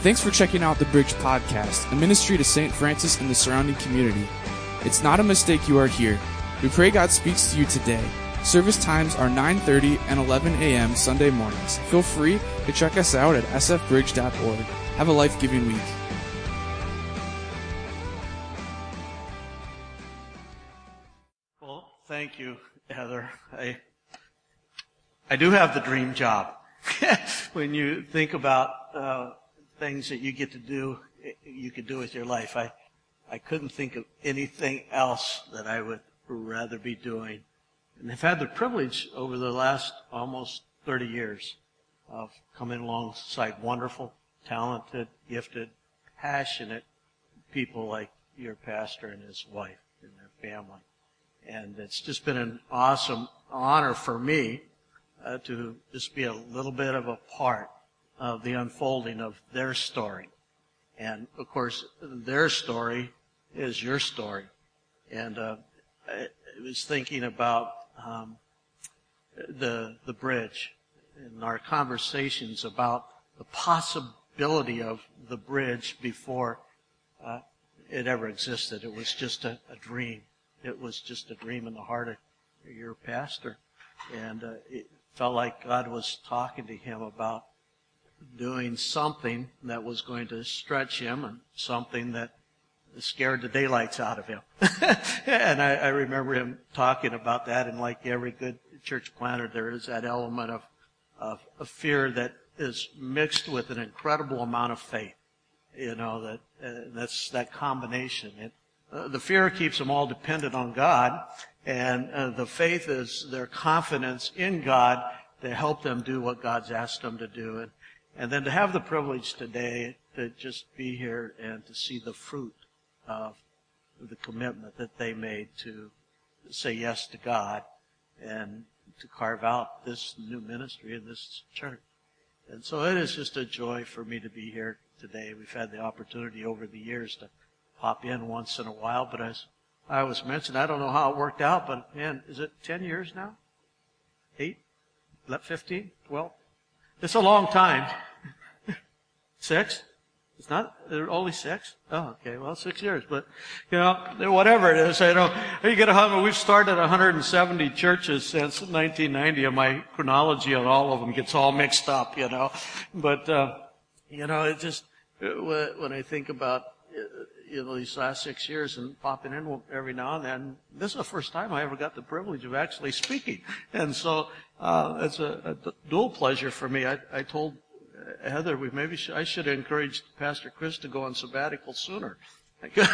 Thanks for checking out the Bridge Podcast, a ministry to St. Francis and the surrounding community. It's not a mistake you are here. We pray God speaks to you today. Service times are 9:30 and 11 a.m. Sunday mornings. Feel free to check us out at sfbridge.org. Have a life-giving week. Well, thank you, Heather. I, I do have the dream job. when you think about uh, things that you get to do, you could do with your life, I, I couldn't think of anything else that I would rather be doing. And I've had the privilege over the last almost 30 years of coming alongside wonderful, talented, gifted, passionate people like your pastor and his wife and their family. And it's just been an awesome honor for me uh, to just be a little bit of a part of the unfolding of their story. And of course, their story is your story. And uh, I was thinking about um, the the bridge and our conversations about the possibility of the bridge before uh, it ever existed. It was just a, a, dream. It was just a dream in the heart of your pastor, and uh, it felt like God was talking to him about doing something that was going to stretch him and something that scared the daylights out of him. and I, I, remember him talking about that. And like every good church planter, there is that element of, of, of fear that is mixed with an incredible amount of faith. You know, that, uh, that's that combination. It, uh, the fear keeps them all dependent on God, and uh, the faith is their confidence in God to help them do what God's asked them to do. And, and then to have the privilege today to just be here and to see the fruit of the commitment that they made to say yes to God and to carve out this new ministry in this church. And so it is just a joy for me to be here today. We've had the opportunity over the years to pop in once in a while, but as I was mentioned, I don't know how it worked out, but man, is it 10 years now? Eight? 15? 12? It's a long time. Six? It's not, only six? Oh, okay. Well, six years. But, you know, whatever it is, you know, you get a hundred, we've started 170 churches since 1990 and my chronology on all of them gets all mixed up, you know. But, uh, you know, it just, when I think about, you know, these last six years and popping in every now and then, this is the first time I ever got the privilege of actually speaking. And so, uh, it's a, a dual pleasure for me. I, I told Heather, we maybe I should have encouraged Pastor Chris to go on sabbatical sooner. I could,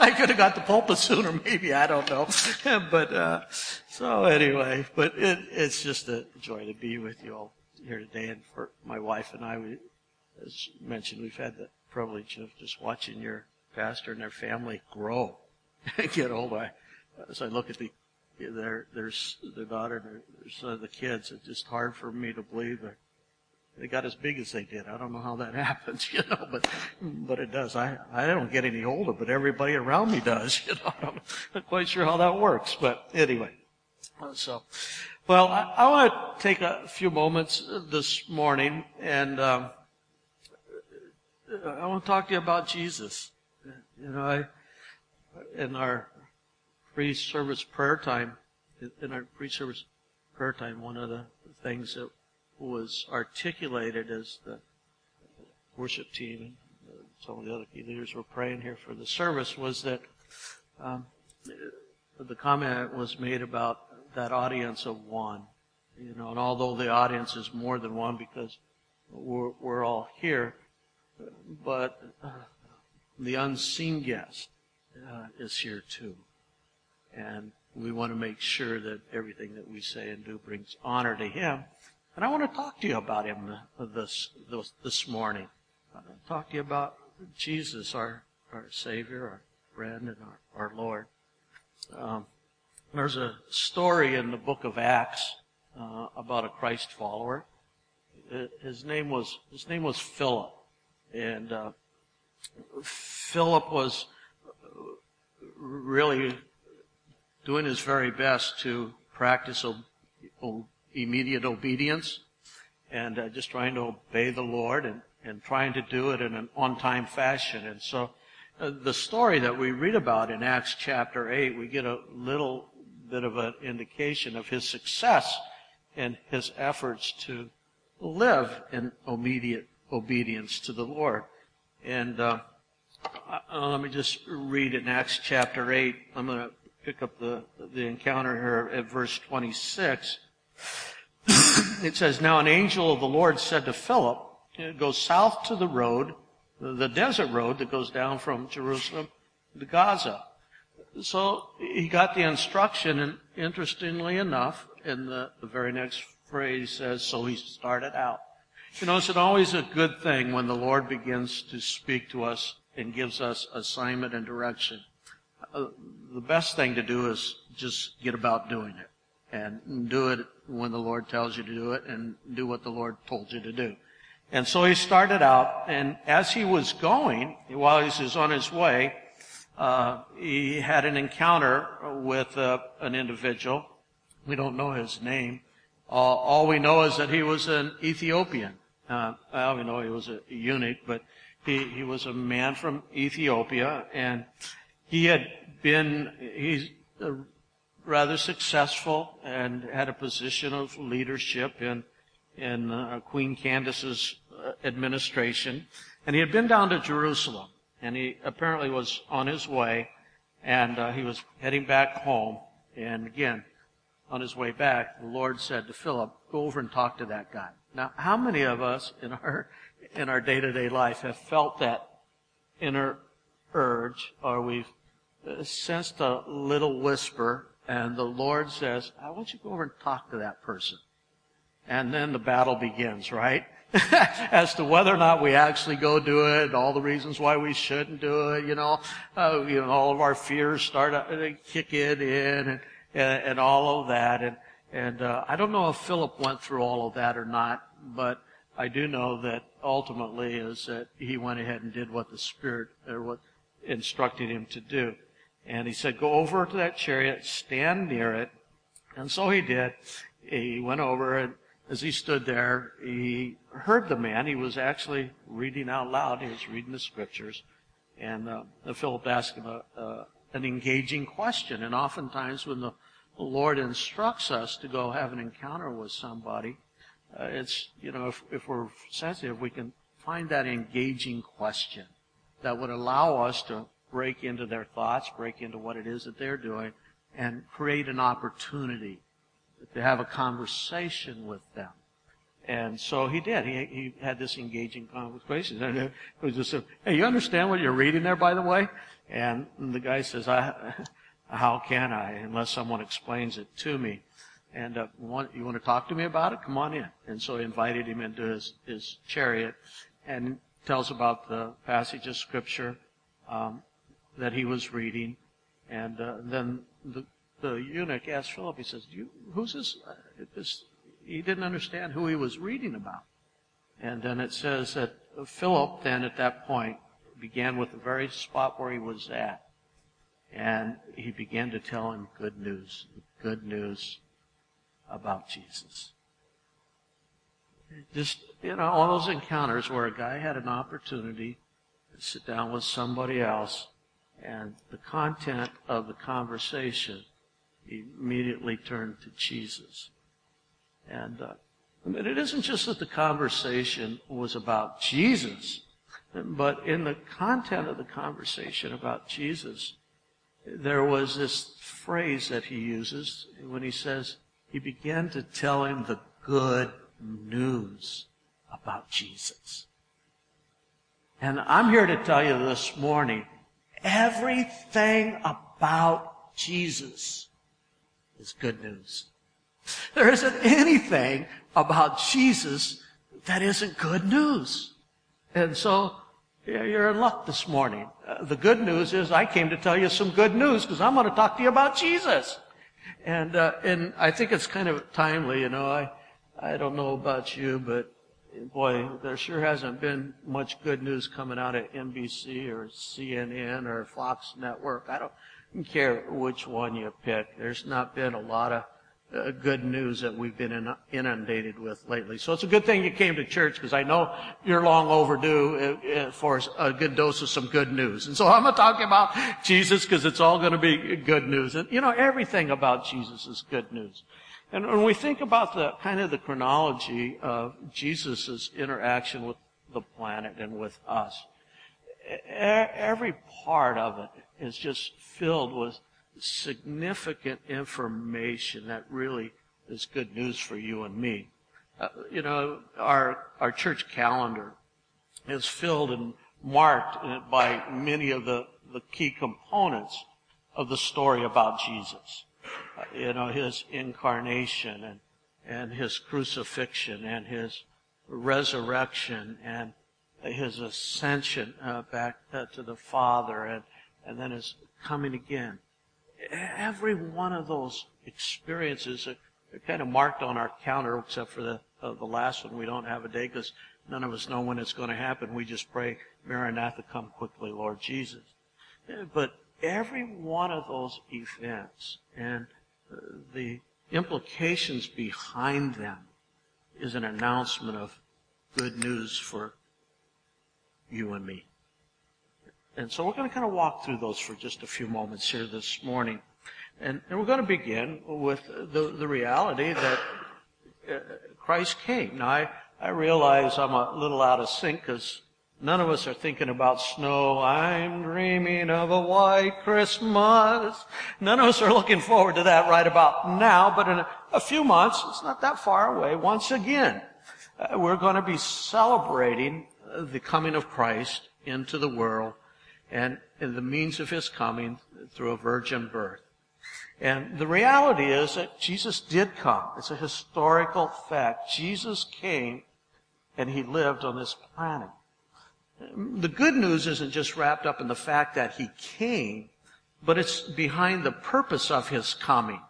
I could have got the pulpit sooner, maybe I don't know. but uh, so anyway, but it, it's just a joy to be with you all here today, and for my wife and I, we, as mentioned, we've had the privilege of just watching your pastor and their family grow get older. As I look at the their their their daughter and their son, the kids, it's just hard for me to believe that they got as big as they did. I don't know how that happens, you know, but but it does. I I don't get any older, but everybody around me does. You know, I'm not quite sure how that works, but anyway. So, well, I, I want to take a few moments this morning, and um, I want to talk to you about Jesus. You know, I in our pre-service prayer time, in our pre-service prayer time, one of the things that was articulated as the worship team and some of the other key leaders were praying here for the service was that um, the comment was made about that audience of one. You know, and although the audience is more than one because we're, we're all here, but uh, the unseen guest uh, is here too. And we want to make sure that everything that we say and do brings honor to Him and I want to talk to you about him this, this, this morning. I want to talk to you about Jesus, our, our Savior, our friend, and our, our Lord. Um, there's a story in the book of Acts uh, about a Christ follower. His name was his name was Philip, and uh, Philip was really doing his very best to practice immediate obedience. and uh, just trying to obey the Lord and, and trying to do it in an on-time fashion. And so uh, the story that we read about in Acts chapter 8, we get a little bit of an indication of his success in his efforts to live in immediate obedience to the Lord. And uh, uh, let me just read in Acts chapter 8. I'm going to pick up the, the encounter here at verse 26. it says, Now an angel of the Lord said to Philip, Go south to the road, the desert road that goes down from Jerusalem to Gaza. So he got the instruction, and interestingly enough, in the, the very next phrase says, So he started out. You know, it's always a good thing when the Lord begins to speak to us and gives us assignment and direction. Uh, the best thing to do is just get about doing it and do it when the Lord tells you to do it and do what the Lord told you to do. And so he started out, and as he was going, while he was on his way, uh, he had an encounter with uh, an individual. We don't know his name. Uh, all we know is that he was an Ethiopian. Uh, well, we know he was a eunuch, but he, he was a man from Ethiopia, and he had been, he's rather successful and had a position of leadership in, in uh, Queen Candace's uh, administration. And he had been down to Jerusalem, and he apparently was on his way, and uh, he was heading back home. And again, on his way back, the Lord said to Philip, go over and talk to that guy. Now, how many of us in our in our day-to-day life have felt that inner urge or we've uh, sensed a little whisper and the Lord says, I want you to go over and talk to that person. And then the battle begins, right? As to whether or not we actually go do it, all the reasons why we shouldn't do it, you know, uh, you know, all of our fears start to kick it in and, and, and all of that. And, and, uh, I don't know if Philip went through all of that or not, but I do know that ultimately is that he went ahead and did what the Spirit or what instructed him to do. And he said, go over to that chariot, stand near it. And so he did. He went over and as he stood there, he heard the man. He was actually reading out loud. He was reading the scriptures. And uh, Philip asked him a, uh, an engaging question. And oftentimes when the Lord instructs us to go have an encounter with somebody, uh, it's, you know, if, if we're sensitive, we can find that engaging question that would allow us to break into their thoughts, break into what it is that they're doing, and create an opportunity to have a conversation with them. And so he did. He, he had this engaging conversation. And it was just, a, hey, you understand what you're reading there, by the way? And the guy says, I, how can I, unless someone explains it to me? And uh, want, you want to talk to me about it? Come on in. And so he invited him into his, his chariot and tells about the passage of scripture um, that he was reading. And uh, then the, the eunuch asked Philip, he says, you, who's this, uh, this? He didn't understand who he was reading about. And then it says that Philip then at that point began with the very spot where he was at. And he began to tell him good news, good news about Jesus. Just, you know, all those encounters where a guy had an opportunity to sit down with somebody else and the content of the conversation immediately turned to Jesus. And uh, it isn't just that the conversation was about Jesus, but in the content of the conversation about Jesus, there was this phrase that he uses when he says, he began to tell him the good news about Jesus. And I'm here to tell you this morning, everything about Jesus is good news. There isn't anything about Jesus that isn't good news. And so, you're in luck this morning. Uh, the good news is I came to tell you some good news because I'm going to talk to you about Jesus. And, uh, and I think it's kind of timely, you know, I, I don't know about you, but boy, there sure hasn't been much good news coming out of NBC or CNN or Fox Network. I don't care which one you pick. There's not been a lot of uh, good news that we've been inundated with lately. So it's a good thing you came to church because I know you're long overdue uh, uh, for a good dose of some good news. And so I'm going to talk about Jesus because it's all going to be good news. And you know, everything about Jesus is good news. And when we think about the kind of the chronology of Jesus' interaction with the planet and with us, every part of it is just filled with significant information that really is good news for you and me. Uh, you know, our, our church calendar is filled and marked by many of the, the key components of the story about Jesus. Uh, you know, his incarnation and, and his crucifixion and his resurrection and his ascension uh, back uh, to the Father and, and then his coming again. Every one of those experiences are, are kind of marked on our counter, except for the, uh, the last one. We don't have a day because none of us know when it's going to happen. We just pray, Maranatha, come quickly, Lord Jesus. But every one of those events and uh, the implications behind them is an announcement of good news for you and me. And so we're going to kind of walk through those for just a few moments here this morning. And, and we're going to begin with the, the reality that uh, Christ came. Now, I, I realize I'm a little out of sync because none of us are thinking about snow. I'm dreaming of a white Christmas. None of us are looking forward to that right about now, but in a, a few months, it's not that far away, once again, uh, we're going to be celebrating the coming of Christ into the world and, and the means of his coming through a virgin birth. And the reality is that Jesus did come. It's a historical fact. Jesus came and he lived on this planet. The good news isn't just wrapped up in the fact that he came, but it's behind the purpose of his coming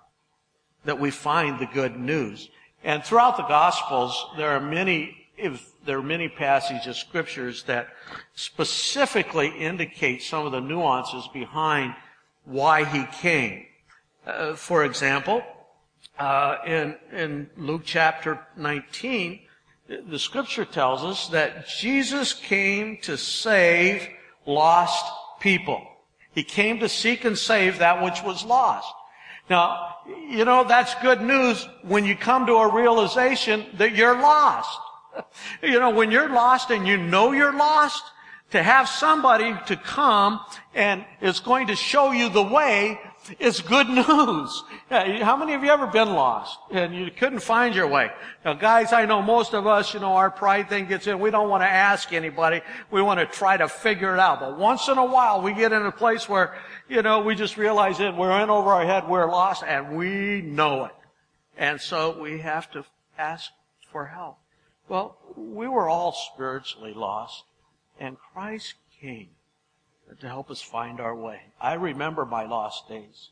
that we find the good news. And throughout the Gospels, there are many if there are many passages of scriptures that specifically indicate some of the nuances behind why he came. Uh, for example, uh, in in Luke chapter 19, the scripture tells us that Jesus came to save lost people. He came to seek and save that which was lost. Now, you know, that's good news when you come to a realization that you're lost. you know, when you're lost and you know you're lost, to have somebody to come and is going to show you the way is good news. How many of you ever been lost and you couldn't find your way? Now guys, I know most of us, you know, our pride thing gets in. We don't want to ask anybody. We want to try to figure it out. But once in a while we get in a place where, you know, we just realize that we're in over our head, we're lost and we know it. And so we have to ask for help. Well, we were all spiritually lost, and Christ came to help us find our way. I remember my lost days,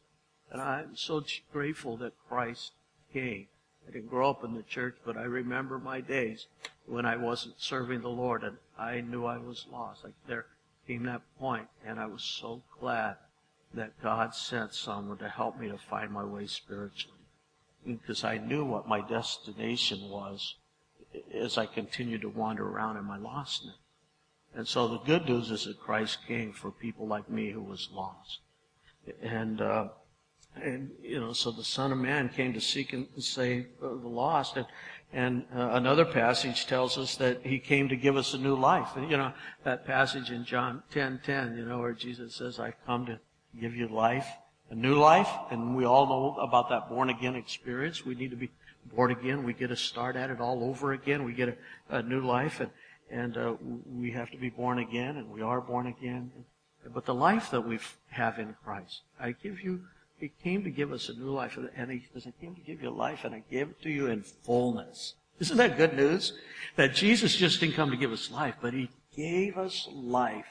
and I'm so grateful that Christ came. I didn't grow up in the church, but I remember my days when I wasn't serving the Lord, and I knew I was lost. Like there came that point, and I was so glad that God sent someone to help me to find my way spiritually, because I knew what my destination was as I continued to wander around in my lostness. And so the good news is that Christ came for people like me who was lost. And, uh, and, you know, so the Son of Man came to seek and save the lost. And, and uh, another passage tells us that he came to give us a new life. And, you know, that passage in John 10, 10, you know, where Jesus says, I've come to give you life, a new life. And we all know about that born again experience. We need to be born again. We get a start at it all over again. We get a, a new life, and and uh, we have to be born again, and we are born again. But the life that we have in Christ, I give you. He came to give us a new life, and He says, "I came to give you life, and I gave it to you in fullness." Isn't that good news? That Jesus just didn't come to give us life, but He gave us life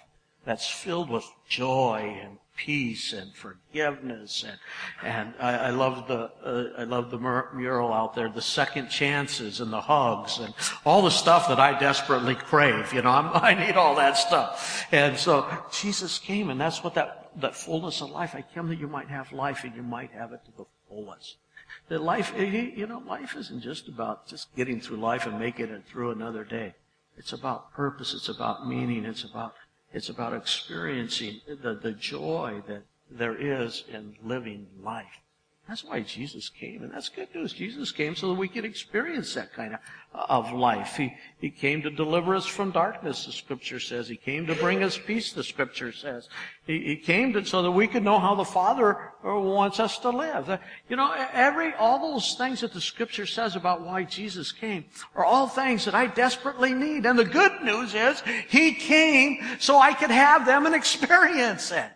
that's filled with joy and peace and forgiveness and and I, I love the uh, I love the mural out there, the second chances and the hugs and all the stuff that I desperately crave. You know, I'm, i need all that stuff. And so Jesus came, and that's what that that fullness of life. I came that you might have life and you might have it to the fullest. That life, you know, life isn't just about just getting through life and making it through another day. It's about purpose. It's about meaning. It's about, it's about experiencing the, the joy that there is in living life. That's why Jesus came, and that's good news. Jesus came so that we could experience that kind of, of life. He, he came to deliver us from darkness, the scripture says. He came to bring us peace, the scripture says. He, he came to, so that we could know how the Father uh, wants us to live. You know, every, all those things that the scripture says about why Jesus came are all things that I desperately need. And the good news is, He came so I could have them and experience it.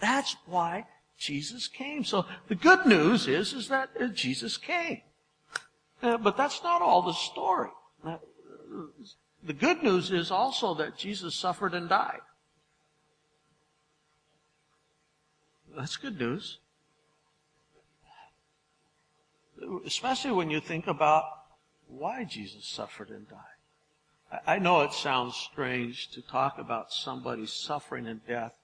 That's why Jesus came. So the good news is, is that uh, Jesus came. Uh, but that's not all the story. Uh, the good news is also that Jesus suffered and died. That's good news. Especially when you think about why Jesus suffered and died. I know it sounds strange to talk about somebody's suffering and death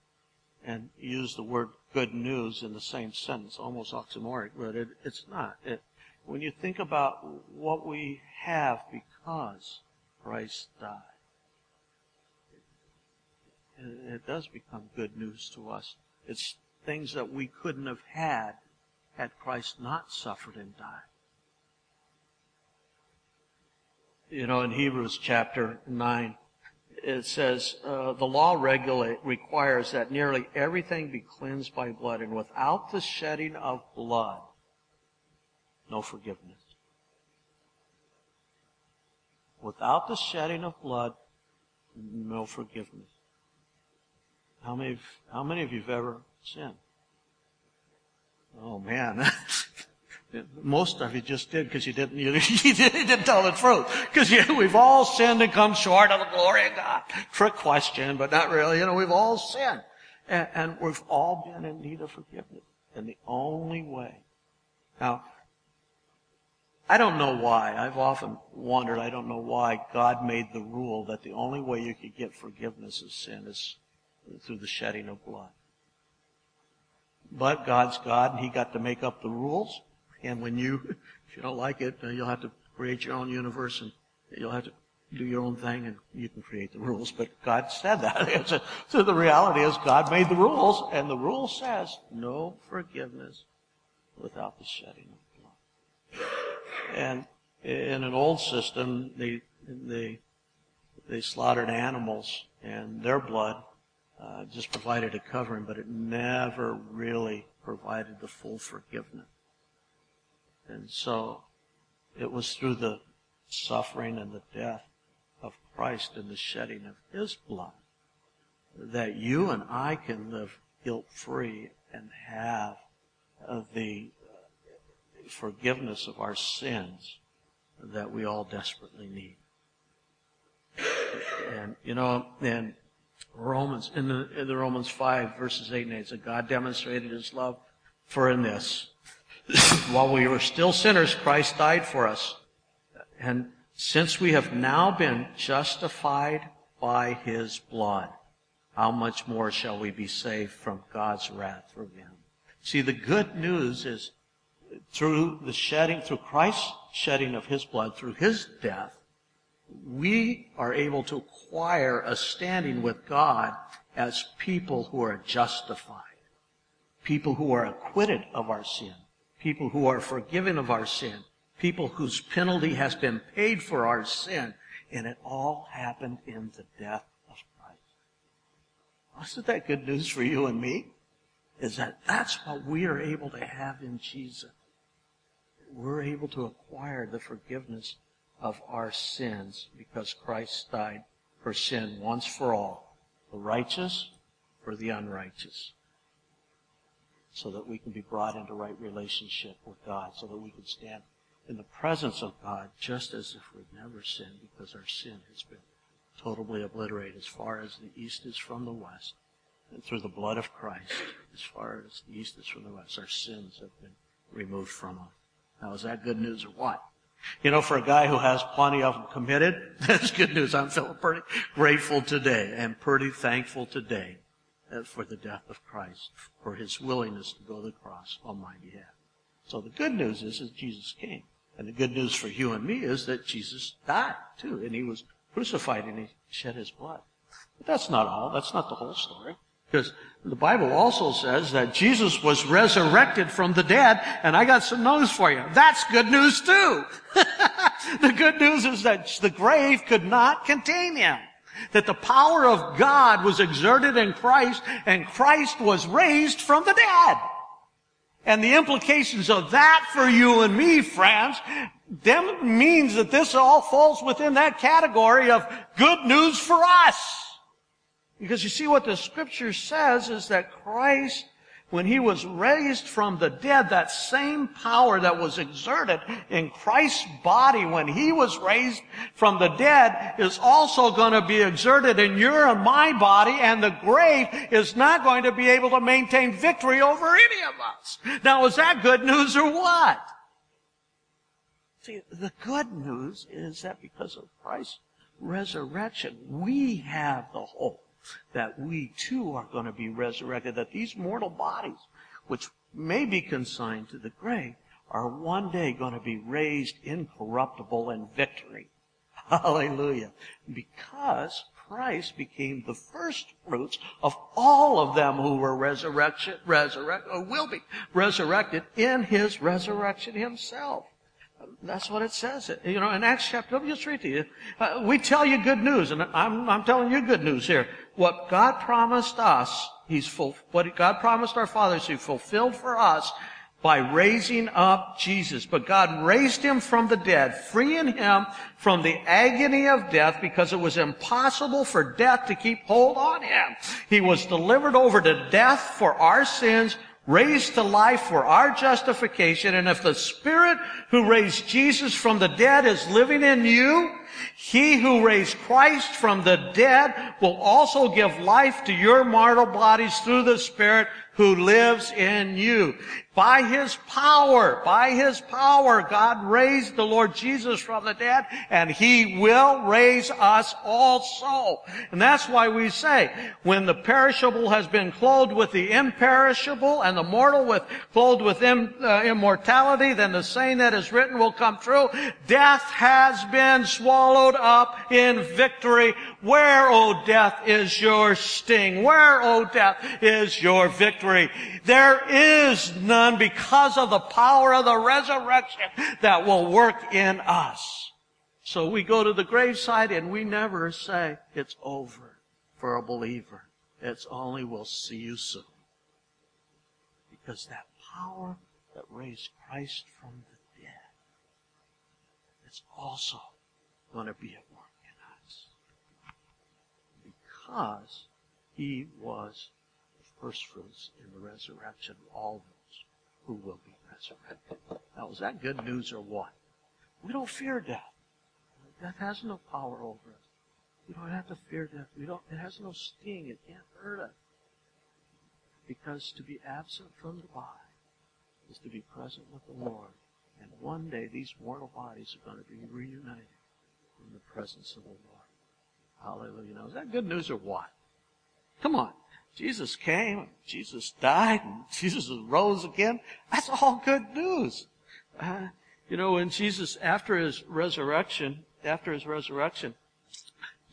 and use the word good news in the same sentence, almost oxymoric, but it, it's not. It, when you think about what we have because Christ died, it, it does become good news to us. It's things that we couldn't have had had Christ not suffered and died. You know, in Hebrews chapter 9, it says uh, the law regulate requires that nearly everything be cleansed by blood, and without the shedding of blood, no forgiveness. Without the shedding of blood, no forgiveness. How many? How many of you've ever sinned? Oh man, Most of you just did because you didn't, you, you didn't tell the truth. Because we've all sinned and come short of the glory of God. Trick question, but not really. You know, we've all sinned. And, and we've all been in need of forgiveness. And the only way. Now, I don't know why. I've often wondered, I don't know why God made the rule that the only way you could get forgiveness of sin is through the shedding of blood. But God's God, and He got to make up the rules. And when you, if you don't like it, uh, you'll have to create your own universe and you'll have to do your own thing and you can create the rules. But God said that. so the reality is God made the rules and the rule says no forgiveness without the shedding of blood. And in an old system, they, they, they slaughtered animals and their blood uh, just provided a covering, but it never really provided the full forgiveness. And so it was through the suffering and the death of Christ and the shedding of his blood that you and I can live guilt free and have uh, the forgiveness of our sins that we all desperately need. And, you know, in Romans, in the, in the Romans 5 verses 8 and 8, said God demonstrated his love for in this, while we were still sinners, Christ died for us. And since we have now been justified by his blood, how much more shall we be saved from God's wrath through him? See, the good news is through the shedding, through Christ's shedding of his blood, through his death, we are able to acquire a standing with God as people who are justified, people who are acquitted of our sin, people who are forgiven of our sin, people whose penalty has been paid for our sin, and it all happened in the death of Christ. Wasn't that good news for you and me? Is that that's what we are able to have in Jesus. We're able to acquire the forgiveness of our sins because Christ died for sin once for all, the righteous for the unrighteous so that we can be brought into right relationship with God, so that we can stand in the presence of God just as if we've never sinned because our sin has been totally obliterated as far as the east is from the west. And through the blood of Christ, as far as the east is from the west, our sins have been removed from us. Now, is that good news or what? You know, for a guy who has plenty of them committed, that's good news. I'm feeling pretty grateful today and pretty thankful today for the death of Christ, for his willingness to go to the cross on my behalf. So the good news is that Jesus came. And the good news for you and me is that Jesus died too, and he was crucified and he shed his blood. But that's not all. That's not the whole story. Because the Bible also says that Jesus was resurrected from the dead, and I got some news for you. That's good news too. the good news is that the grave could not contain him. That the power of God was exerted in Christ, and Christ was raised from the dead. And the implications of that for you and me, friends, them means that this all falls within that category of good news for us. Because you see what the scripture says is that Christ when he was raised from the dead, that same power that was exerted in Christ's body when he was raised from the dead is also going to be exerted in your and my body, and the grave is not going to be able to maintain victory over any of us. Now, is that good news or what? See, the good news is that because of Christ's resurrection, we have the hope that we too are going to be resurrected, that these mortal bodies, which may be consigned to the grave, are one day going to be raised incorruptible in victory. Hallelujah. Because Christ became the first fruits of all of them who were resurrection, resurrect, or will be resurrected in his resurrection himself. That's what it says. You know, in Acts chapter, let me just read to you. Uh, we tell you good news, and I'm, I'm telling you good news here. What God promised us, He's full, what God promised our fathers, He fulfilled for us by raising up Jesus. But God raised Him from the dead, freeing Him from the agony of death because it was impossible for death to keep hold on Him. He was delivered over to death for our sins, raised to life for our justification. And if the Spirit who raised Jesus from the dead is living in you, he who raised Christ from the dead will also give life to your mortal bodies through the Spirit who lives in you. By His power, by His power, God raised the Lord Jesus from the dead, and He will raise us also. And that's why we say, when the perishable has been clothed with the imperishable, and the mortal with, clothed with Im, uh, immortality, then the saying that is written will come true. Death has been swallowed up in victory. Where, O death, is your sting? Where, O death, is your victory? There is none because of the power of the resurrection that will work in us. So we go to the graveside and we never say it's over for a believer. It's only we'll see you soon. Because that power that raised Christ from the dead is also going to be at work in us. Because he was the first fruits in the resurrection of all those who will be resurrected. Now, is that good news or what? We don't fear death. Death has no power over us. We don't have to fear death. We don't, it has no sting. It can't hurt us. Because to be absent from the body is to be present with the Lord. And one day these mortal bodies are going to be reunited in the presence of the Lord. Hallelujah. Now, is that good news or what? Come on. Jesus came, Jesus died, and Jesus rose again. That's all good news. Uh, you know, when Jesus, after his resurrection, after his resurrection,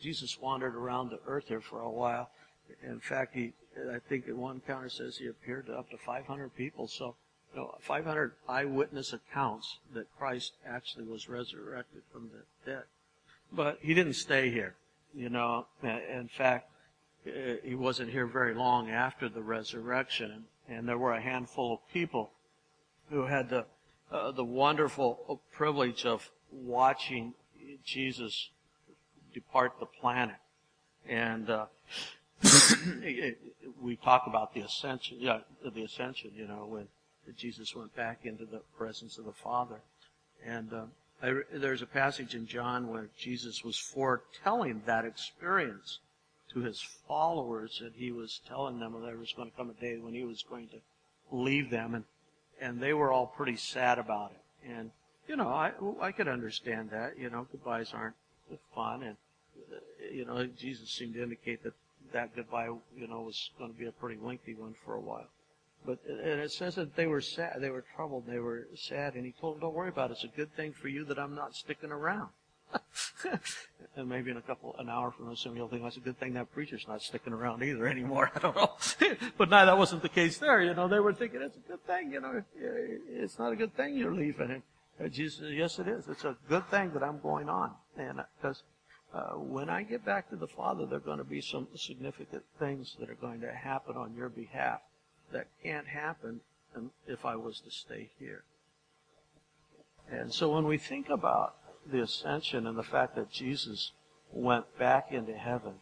Jesus wandered around the earth here for a while. In fact, he, I think in one counter says he appeared to up to 500 people. So, you know, 500 eyewitness accounts that Christ actually was resurrected from the dead. But he didn't stay here. You know, in fact, he wasn't here very long after the resurrection, and there were a handful of people who had the uh, the wonderful privilege of watching Jesus depart the planet, and uh, we talk about the ascension, yeah, the ascension. You know, when Jesus went back into the presence of the Father, and I, there's a passage in John where Jesus was foretelling that experience to his followers that he was telling them that there was going to come a day when he was going to leave them and and they were all pretty sad about it. And you know i i could understand that you know goodbyes aren't fun and uh, you know jesus seemed to indicate that that goodbye you know was going to be a pretty lengthy one for a while But and it says that they were sad, they were troubled, they were sad, and he told them, "Don't worry about it. It's a good thing for you that I'm not sticking around." and maybe in a couple, an hour from now, some you'll think that's a good thing that preacher's not sticking around either anymore. I don't know. but no, that wasn't the case there. You know, they were thinking it's a good thing. You know, it's not a good thing you're leaving. And uh, Jesus said, yes, it is. It's a good thing that I'm going on. And because uh, when I get back to the Father, there are going to be some significant things that are going to happen on your behalf that can't happen if I was to stay here. And so when we think about the ascension and the fact that Jesus went back into heaven,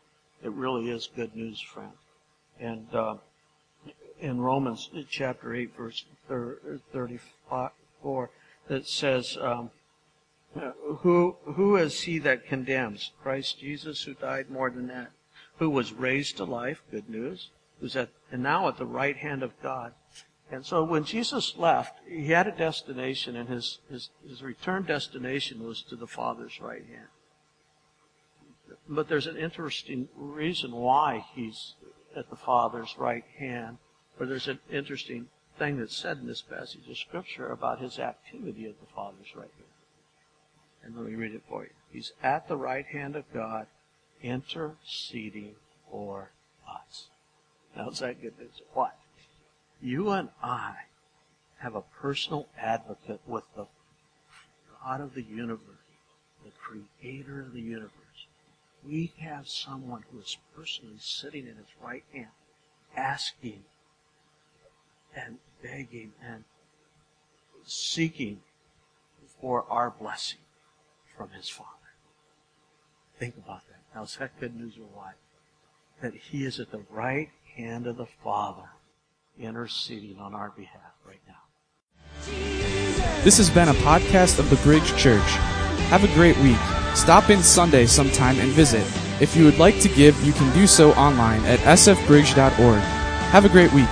it really is good news, friend. And uh, in Romans chapter 8, verse 34, it says, um, who, who is he that condemns? Christ Jesus, who died more than that, who was raised to life, good news, who's at, and now at the right hand of God. And so when Jesus left, he had a destination, and his, his, his return destination was to the Father's right hand. But there's an interesting reason why he's at the Father's right hand, or there's an interesting thing that's said in this passage of Scripture about his activity at the Father's right hand. And let me read it for you. He's at the right hand of God, interceding for us. Now, is that good news? What? You and I have a personal advocate with the God of the universe, the creator of the universe. We have someone who is personally sitting in his right hand, asking and begging and seeking for our blessing from his Father. Think about that. Now, is that good news or what? That he is at the right hand of the Father interceding on our behalf right now. This has been a podcast of the Bridge Church. Have a great week. Stop in Sunday sometime and visit. If you would like to give, you can do so online at sfbridge.org. Have a great week.